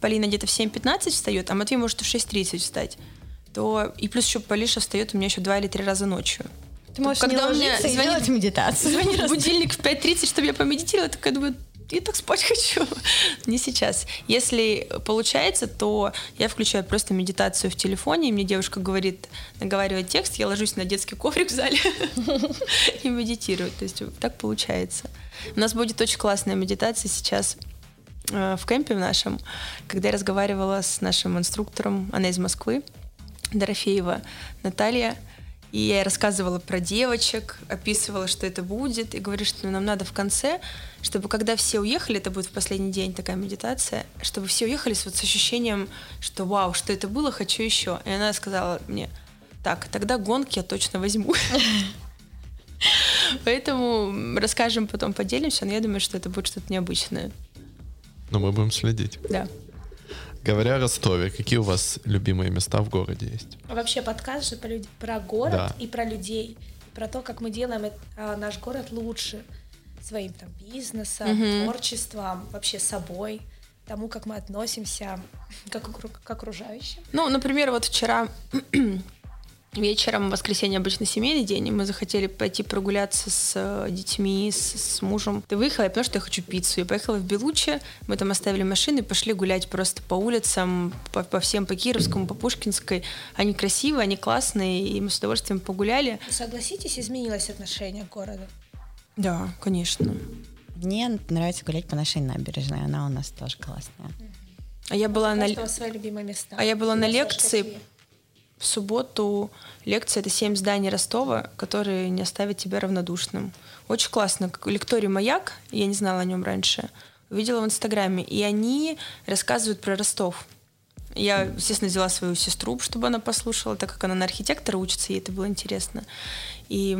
C: Полина где-то в 7.15 встает, а Матвей может в 6.30 встать, то и плюс еще Полиша встает у меня еще два или три раза ночью.
B: Ты можешь
C: Когда
B: не
C: у меня звонит-
B: делать медитацию.
C: Звонит будильник в 5.30, чтобы я помедитировала, я такая думаю, я так спать хочу. Не сейчас. Если получается, то я включаю просто медитацию в телефоне, и мне девушка говорит, наговаривает текст, я ложусь на детский коврик в зале и медитирую. То есть так получается. У нас будет очень классная медитация сейчас э, в кемпе в нашем, когда я разговаривала с нашим инструктором, она из Москвы, Дорофеева Наталья, и я рассказывала про девочек, описывала, что это будет, и говорю, что нам надо в конце, чтобы когда все уехали, это будет в последний день такая медитация, чтобы все уехали с, вот с ощущением, что вау, что это было, хочу еще. И она сказала мне, так, тогда гонки я точно возьму. Поэтому расскажем потом, поделимся, но я думаю, что это будет что-то необычное.
A: Но мы будем следить.
C: Да.
A: Говоря о Ростове, какие у вас любимые места в городе есть?
E: Вообще подкаст же про, люд- про город
A: Да.
E: и про людей. Про то, как мы делаем э- а, наш город лучше своим там бизнесом, творчеством, вообще собой, тому, как мы относимся к, окру- к окружающим.
C: Ну, например, вот вчера вечером, в воскресенье обычно семейный день, и мы захотели пойти прогуляться с э, детьми, с, с мужем. Ты выехала, я поняла, что я хочу пиццу. Я поехала в Белуче, мы там оставили машины и пошли гулять просто по улицам, по, по всем, по Кировскому, по Пушкинской. Они красивые, они классные, и мы с удовольствием погуляли.
E: Согласитесь, изменилось отношение к городу?
C: Да, конечно.
B: Мне нравится гулять по нашей набережной, она у нас тоже классная.
C: А я была на...
E: каждого свои любимые места.
C: А я была на лекции? В субботу лекция это семь зданий Ростова, которые не оставят тебя равнодушным. Очень классно. Лекторий Маяк, я не знала о нем раньше, увидела в Инстаграме, и они рассказывают про Ростов. Я, естественно, взяла свою сестру, чтобы она послушала, так как она на архитектора учится, ей это было интересно. И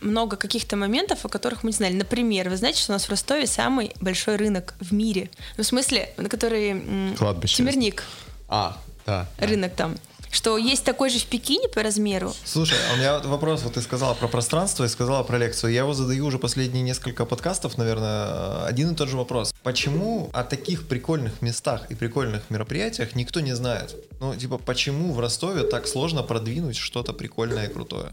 C: много каких-то моментов, о которых мы не знали. Например, вы знаете, что у нас в Ростове самый большой рынок в мире? Ну, в смысле, на который...
A: Кладбище.
C: Темирник
A: А, да.
C: рынок там. Что есть такой же в Пекине по размеру.
D: Слушай, а у меня вопрос, вот ты сказала про пространство и сказала про лекцию. Я его задаю уже последние несколько подкастов, наверное, один и тот же вопрос. Почему о таких прикольных местах и прикольных мероприятиях никто не знает? Ну, типа, почему в Ростове так сложно продвинуть что-то прикольное и крутое?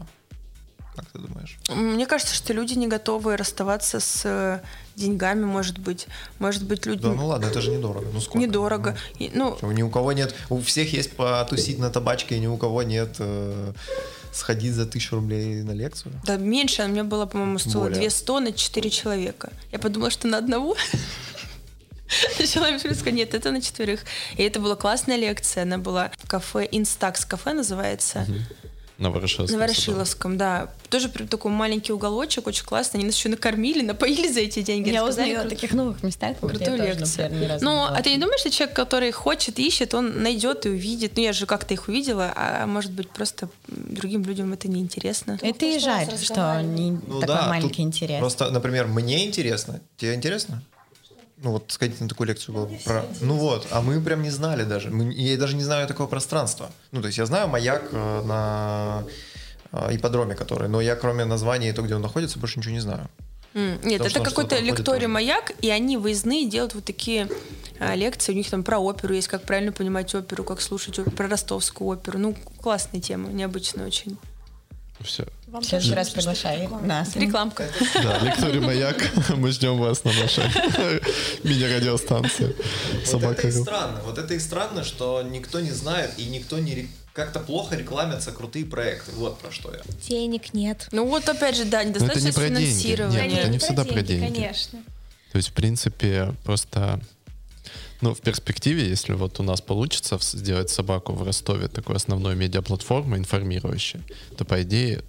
D: Как ты думаешь?
C: Мне кажется, что люди не готовы расставаться с э, деньгами, может быть. Может быть, люди...
D: Да, ну ладно, это же недорого. Ну сколько?
C: Недорого. И, ну,
D: Ну, Ни у кого нет, у всех есть потусить на табачке, и ни у кого нет э, сходить за тысячу рублей на лекцию.
C: да, меньше, у меня было, по-моему, стоило
D: Более.
C: 200 на 4 человека. Я подумала, что на одного. Начала им сказать, нет, это на четверых. И это была классная лекция. Она была в кафе Instax кафе называется.
A: На Ворошиловском.
C: На Ворошиловском, да. Тоже прям такой маленький уголочек, очень классно. Они нас еще накормили, напоили за эти деньги.
B: Я узнаю о таких новых местах,
C: крутую лекцию. Ну, а ты не думаешь, что человек, который хочет, ищет, он найдет и увидит? Ну, я же как-то их увидела, а может быть, просто другим людям это неинтересно.
B: Это и
E: прошлый раз
B: жаль, что не
D: Ну
B: такой
D: да,
B: маленький интерес.
D: Просто, например, мне интересно. Тебе интересно? Ну вот сходить на такую лекцию было бы про... Ну вот, а мы прям не знали даже. Мы- Я даже не знаю такого пространства. Ну то есть я знаю маяк э, на э, ипподроме, который, но я кроме названия и то, где он находится, больше ничего не знаю.
C: М, Нет,
D: Потому
C: это какой-то лекторий маяк, и они выездные делают вот такие а, лекции. У них там про оперу есть, как правильно понимать оперу, как слушать оперу, про ростовскую оперу. Ну, классная тема, необычная очень.
A: Все.
E: Вам
B: В следующий раз приглашай нас.
C: Рекламка.
A: Да, Виктория Маяк, мы ждем вас на нашей мини-радиостанции.
D: Вот
A: Собака.
D: это и странно. Вот это и странно, что никто не знает и никто не как-то плохо рекламятся крутые проекты. Вот про что я.
E: Денег нет.
C: Ну вот опять же, да,
A: это не
C: недостаточно
A: про деньги.
C: финансирования.
A: Нет, это не всегда про деньги.
E: Конечно.
A: То есть, в принципе, просто... Ну, в перспективе, если вот у нас получится сделать собаку в Ростове такой основной медиаплатформой информирующей, то, по идее,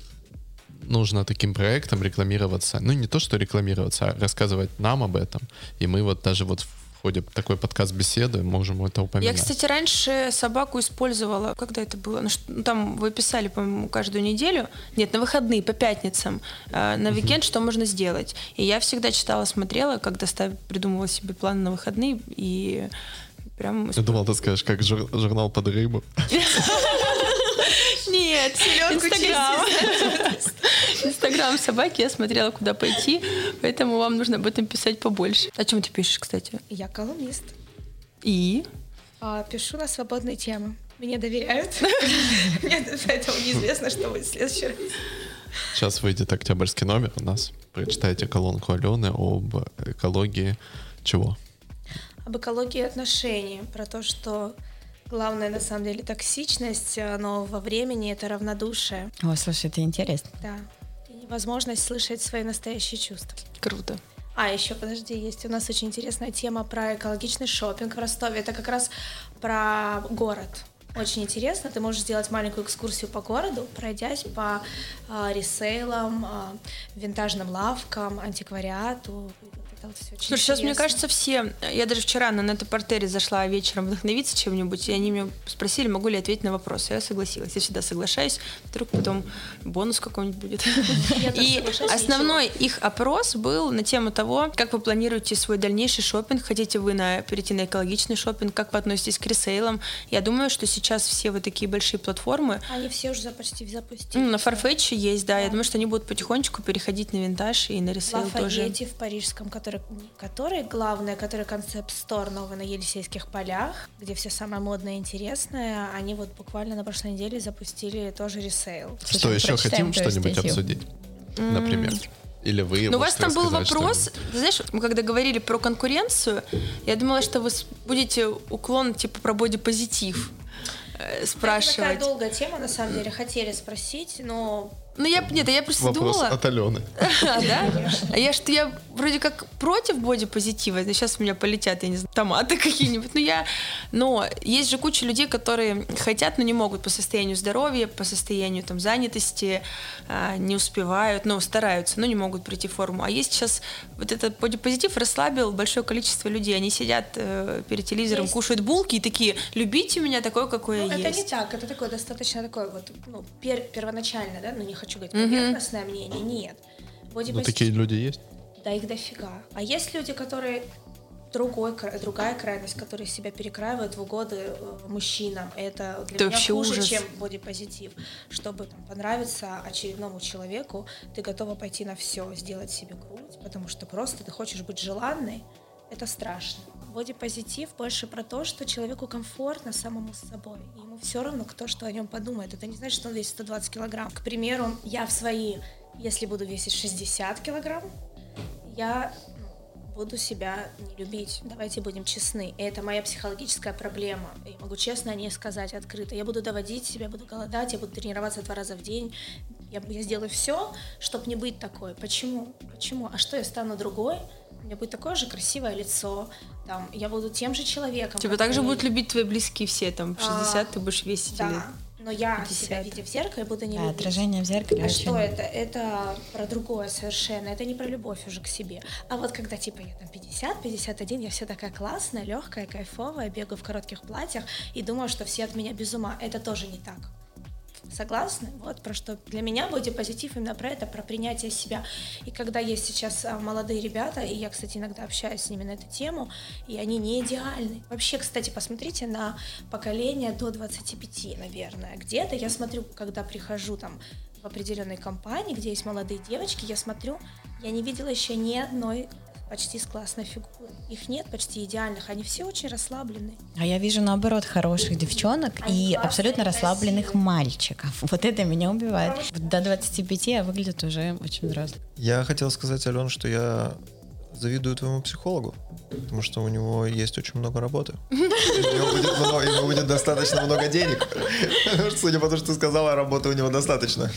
A: нужно таким проектом рекламироваться. Ну, не то, что рекламироваться, а рассказывать нам об этом. И мы вот даже вот в ходе такой подкаст-беседы можем это упомянуть.
C: Я, кстати, раньше собаку использовала, когда это было, ну, что, ну, там вы писали, по-моему, каждую неделю, нет, на выходные, по пятницам, э, на уикенд, что можно сделать. И я всегда читала, смотрела, когда став, придумывала себе планы на выходные, и прям...
A: Я думал, ты скажешь, как жур- журнал под рыбу.
C: Нет, Инстаграм. Инстаграм собаки, я смотрела, куда пойти, поэтому вам нужно об этом писать побольше. О чем ты пишешь, кстати?
E: Я колумнист.
C: И?
E: А, пишу на свободные темы. Мне доверяют. Мне поэтому неизвестно, что будет в следующий раз.
A: Сейчас выйдет октябрьский номер у нас. Прочитайте колонку Алены об экологии чего?
E: Об экологии отношений, про то, что главное на самом деле токсичность, но во времени это равнодушие.
B: О, слушай, это интересно.
E: Да. И невозможность слышать свои настоящие чувства.
C: Круто.
E: А, еще, подожди, есть у нас очень интересная тема про экологичный шопинг в Ростове. Это как раз про город. Очень интересно. Ты можешь сделать маленькую экскурсию по городу, пройдясь по э, ресейлам, э, винтажным лавкам, антиквариату. Вот всё очень
C: Слушай, сейчас, мне кажется, все... Я даже вчера на Нетопортере зашла вечером вдохновиться чем-нибудь, и они меня спросили, могу ли я ответить на вопросы. Я согласилась. Я всегда соглашаюсь. Вдруг потом бонус какой-нибудь будет. И основной их опрос был на тему того, как вы планируете свой дальнейший шопинг, хотите вы на, перейти на экологичный шопинг, как вы относитесь к ресейлам. Я думаю, что сейчас все вот такие большие платформы,
E: Они все уже почти запустили.
C: на. Farfetch есть, да, я думаю, что они будут потихонечку переходить на винтаж и на ресейл тоже.
E: В парижском, который, который главное, который концепт-стор новый на Елисейских полях, где все самое модное и интересное, они вот буквально на прошлой неделе запустили тоже ресейл.
A: Что
B: Слушай,
A: еще
B: прочитаем
A: хотим что-нибудь
B: статью.
A: обсудить? Например. Или вы
C: Ну, у вас там был вопрос,
A: что-нибудь?
C: ты знаешь, мы когда говорили про конкуренцию, я думала, что вы будете уклон типа про бодипозитив э,
E: Это
C: спрашивать.
E: такая долгая тема, на самом деле, хотели спросить, но
C: Ну, я, нет, а я просто
A: Вопрос
C: думала...
A: от Алены.
C: А, да? А я что я вроде как против бодипозитива. Сейчас у меня полетят, я не знаю, томаты какие-нибудь. Но я... Но есть же куча людей, которые хотят, но не могут по состоянию здоровья, по состоянию там занятости, а, не успевают, но стараются, но не могут прийти в форму. А есть сейчас вот этот бодипозитив расслабил большое количество людей. Они сидят э, перед телевизором,
E: Есть.
C: кушают булки и такие, любите меня такой, какой
E: ну,
C: я
E: это
C: есть.
E: не так, это такое достаточно такое вот, ну, пер- первоначально, да, ну не хочу говорить поверхностное мнение, нет.
A: Ну, такие люди есть.
E: Да их дофига. А есть люди, которые другой, другая крайность, которые себя перекраивают в угоды э, мужчинам. Это для
C: Это
E: меня хуже,
C: ужас.
E: чем бодипозитив. Чтобы там, понравиться очередному человеку, ты готова пойти на все, сделать себе грудь, потому что просто ты хочешь быть желанной. Это страшно. Бодипозитив больше про то, что человеку комфортно самому с собой. И ему все равно, кто что о нем подумает. Это не значит, что он весит 120 килограмм. К примеру, я в свои, если буду весить 60 килограмм, я ну, буду себя не любить. Давайте будем честны. Это моя психологическая проблема. Я могу честно о ней сказать открыто. Я буду доводить себя, буду голодать, я буду тренироваться два раза в день. Я, я сделаю все, чтобы не быть такой. Почему? Почему? А что я стану другой? У меня будет такое же красивое лицо. Там, я буду тем же человеком.
C: Тебя также будут любить твои близкие все, там, в 60 ты будешь весить или...
E: Да. Но я
C: 50.
E: себя, видя в зеркале, буду не
B: Да,
E: любить.
B: отражение в зеркале
E: А
B: очень-
E: что это? Это про другое совершенно. Это не про любовь уже к себе. А вот когда типа я там 50, 51, я вся такая классная, легкая, кайфовая, бегаю в коротких платьях и думаю, что все от меня без ума. Это тоже не так. Согласны? Вот про что для меня бодипозитив именно про это, про принятие себя. И когда есть сейчас а, молодые ребята, и я, кстати, иногда общаюсь с ними на эту тему, и они не идеальны. Вообще, кстати, посмотрите на поколение до 25, наверное. Где-то я смотрю, когда прихожу там в определенной компании, где есть молодые девочки, я смотрю, я не видела еще ни одной почти с классной фигурой. Их нет почти идеальных, они все очень расслаблены.
B: А я вижу наоборот хороших девчонок
E: Они
B: и
E: классные,
B: абсолютно расслабленных
E: красивые.
B: мальчиков. Вот это меня убивает. До 25 я выглядит уже очень взрослой.
D: Я хотел сказать, Ален, что я завидую твоему психологу, потому что у него есть очень много работы. И У него будет, много- ему будет достаточно много денег. Судя по тому, что ты сказала, работы у него достаточно.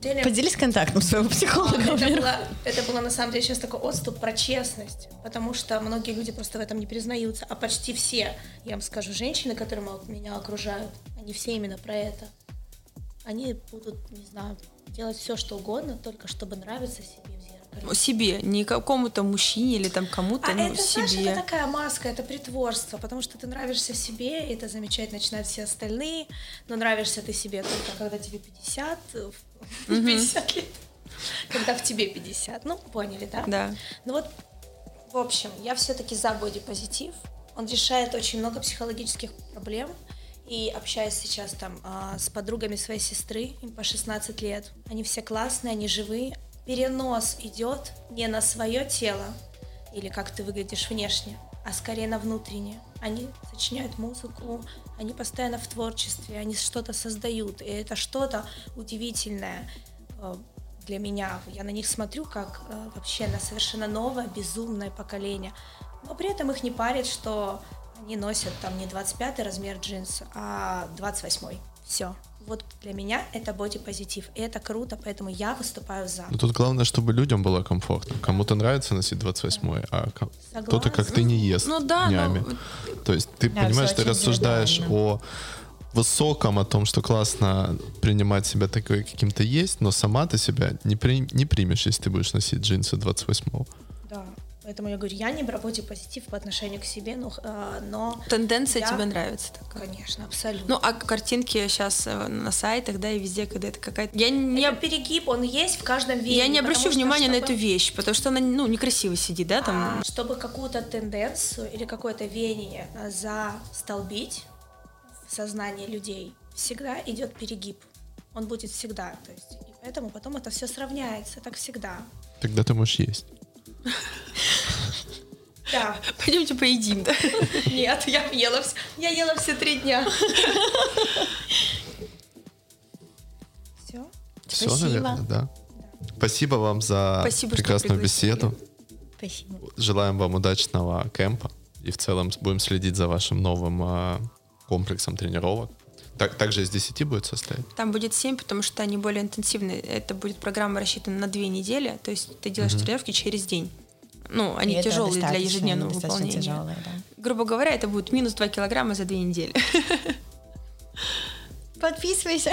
E: Деле-
B: Поделись контактом своего психолога.
E: Это
B: Вера.
E: было, это было на самом деле сейчас такой отступ про честность, потому что многие люди просто в этом не признаются, а почти все, я вам скажу, женщины, которые меня окружают, они все именно про это. Они будут, не знаю, делать все, что угодно, только чтобы нравиться себе
C: Себе, не какому-то мужчине или там кому-то,
E: А
C: ну,
E: это, знаешь,
C: себе.
E: это такая маска, это притворство, потому что ты нравишься себе, и это замечать начинают все остальные, но нравишься ты себе только когда тебе 50, э, в- 50 лет, когда в тебе 50, ну, поняли, да?
C: Да.
E: Ну вот, в общем, я все-таки за бодипозитив. Он решает очень много психологических проблем. И общаюсь сейчас там а, с подругами своей сестры, им по 16 лет. Они все классные, они живые. Перенос идет не на свое тело или как ты выглядишь внешне, а скорее на внутреннее. Они сочиняют музыку, они постоянно в творчестве, они что-то создают. И это что-то удивительное э, для меня. Я на них смотрю как э, вообще на совершенно новое, безумное поколение. Но при этом их не парит, что они носят там не 25 размер джинс, а 28. Все. Вот для меня это бодипозитив. И это круто, поэтому я выступаю за.
A: Но тут главное, чтобы людям было комфортно. Кому-то нравится носить 28 а кто-то как ты не ест
C: Ну да,
A: днями.
C: ну,
A: То есть ты
B: Да,
A: понимаешь, ты рассуждаешь о высоком, о том, что классно принимать себя такой, каким ты есть, но сама ты себя не, при- не примешь, если ты будешь носить джинсы 28
E: Да. Поэтому я говорю, я не про бодипозитив по отношению к себе, но, э, но
C: тенденция
E: Я-
C: тебе нравится такая.
E: конечно, абсолютно.
C: Ну, а картинки сейчас на сайтах, да, и везде, когда это какая-то... Я не,
E: Это перегиб, он есть в каждом веянии.
C: я не обращу
E: что
C: внимания на
E: чтобы-
C: эту вещь, потому что она, ну, некрасиво сидит, да, там.
E: А, чтобы какую-то тенденцию или какое-то веяние а, застолбить в сознании людей, всегда идет перегиб. Он будет всегда. То есть, и поэтому потом это все сравняется, так всегда.
A: Тогда ты можешь есть.
E: Да.
C: Пойдемте поедим, да?
E: Нет, я ела все. Я ела все три дня. Все.
A: Все,
B: Спасибо.
A: наверное, да. Спасибо вам за
C: Спасибо,
A: прекрасную беседу.
B: Спасибо.
A: Желаем вам удачного кемпа. И в целом будем следить за вашим новым а, комплексом тренировок. Так, также из 10 будет состоять?
C: Там будет 7, потому что они более интенсивные. Это будет программа рассчитана на 2 недели, то есть ты делаешь угу. тренировки через день. Ну, они
B: и
C: тяжелые для ежедневного выполнения.
B: Тяжелые, да.
C: Грубо говоря, это будет минус 2 килограмма за 2 недели.
B: Подписывайся.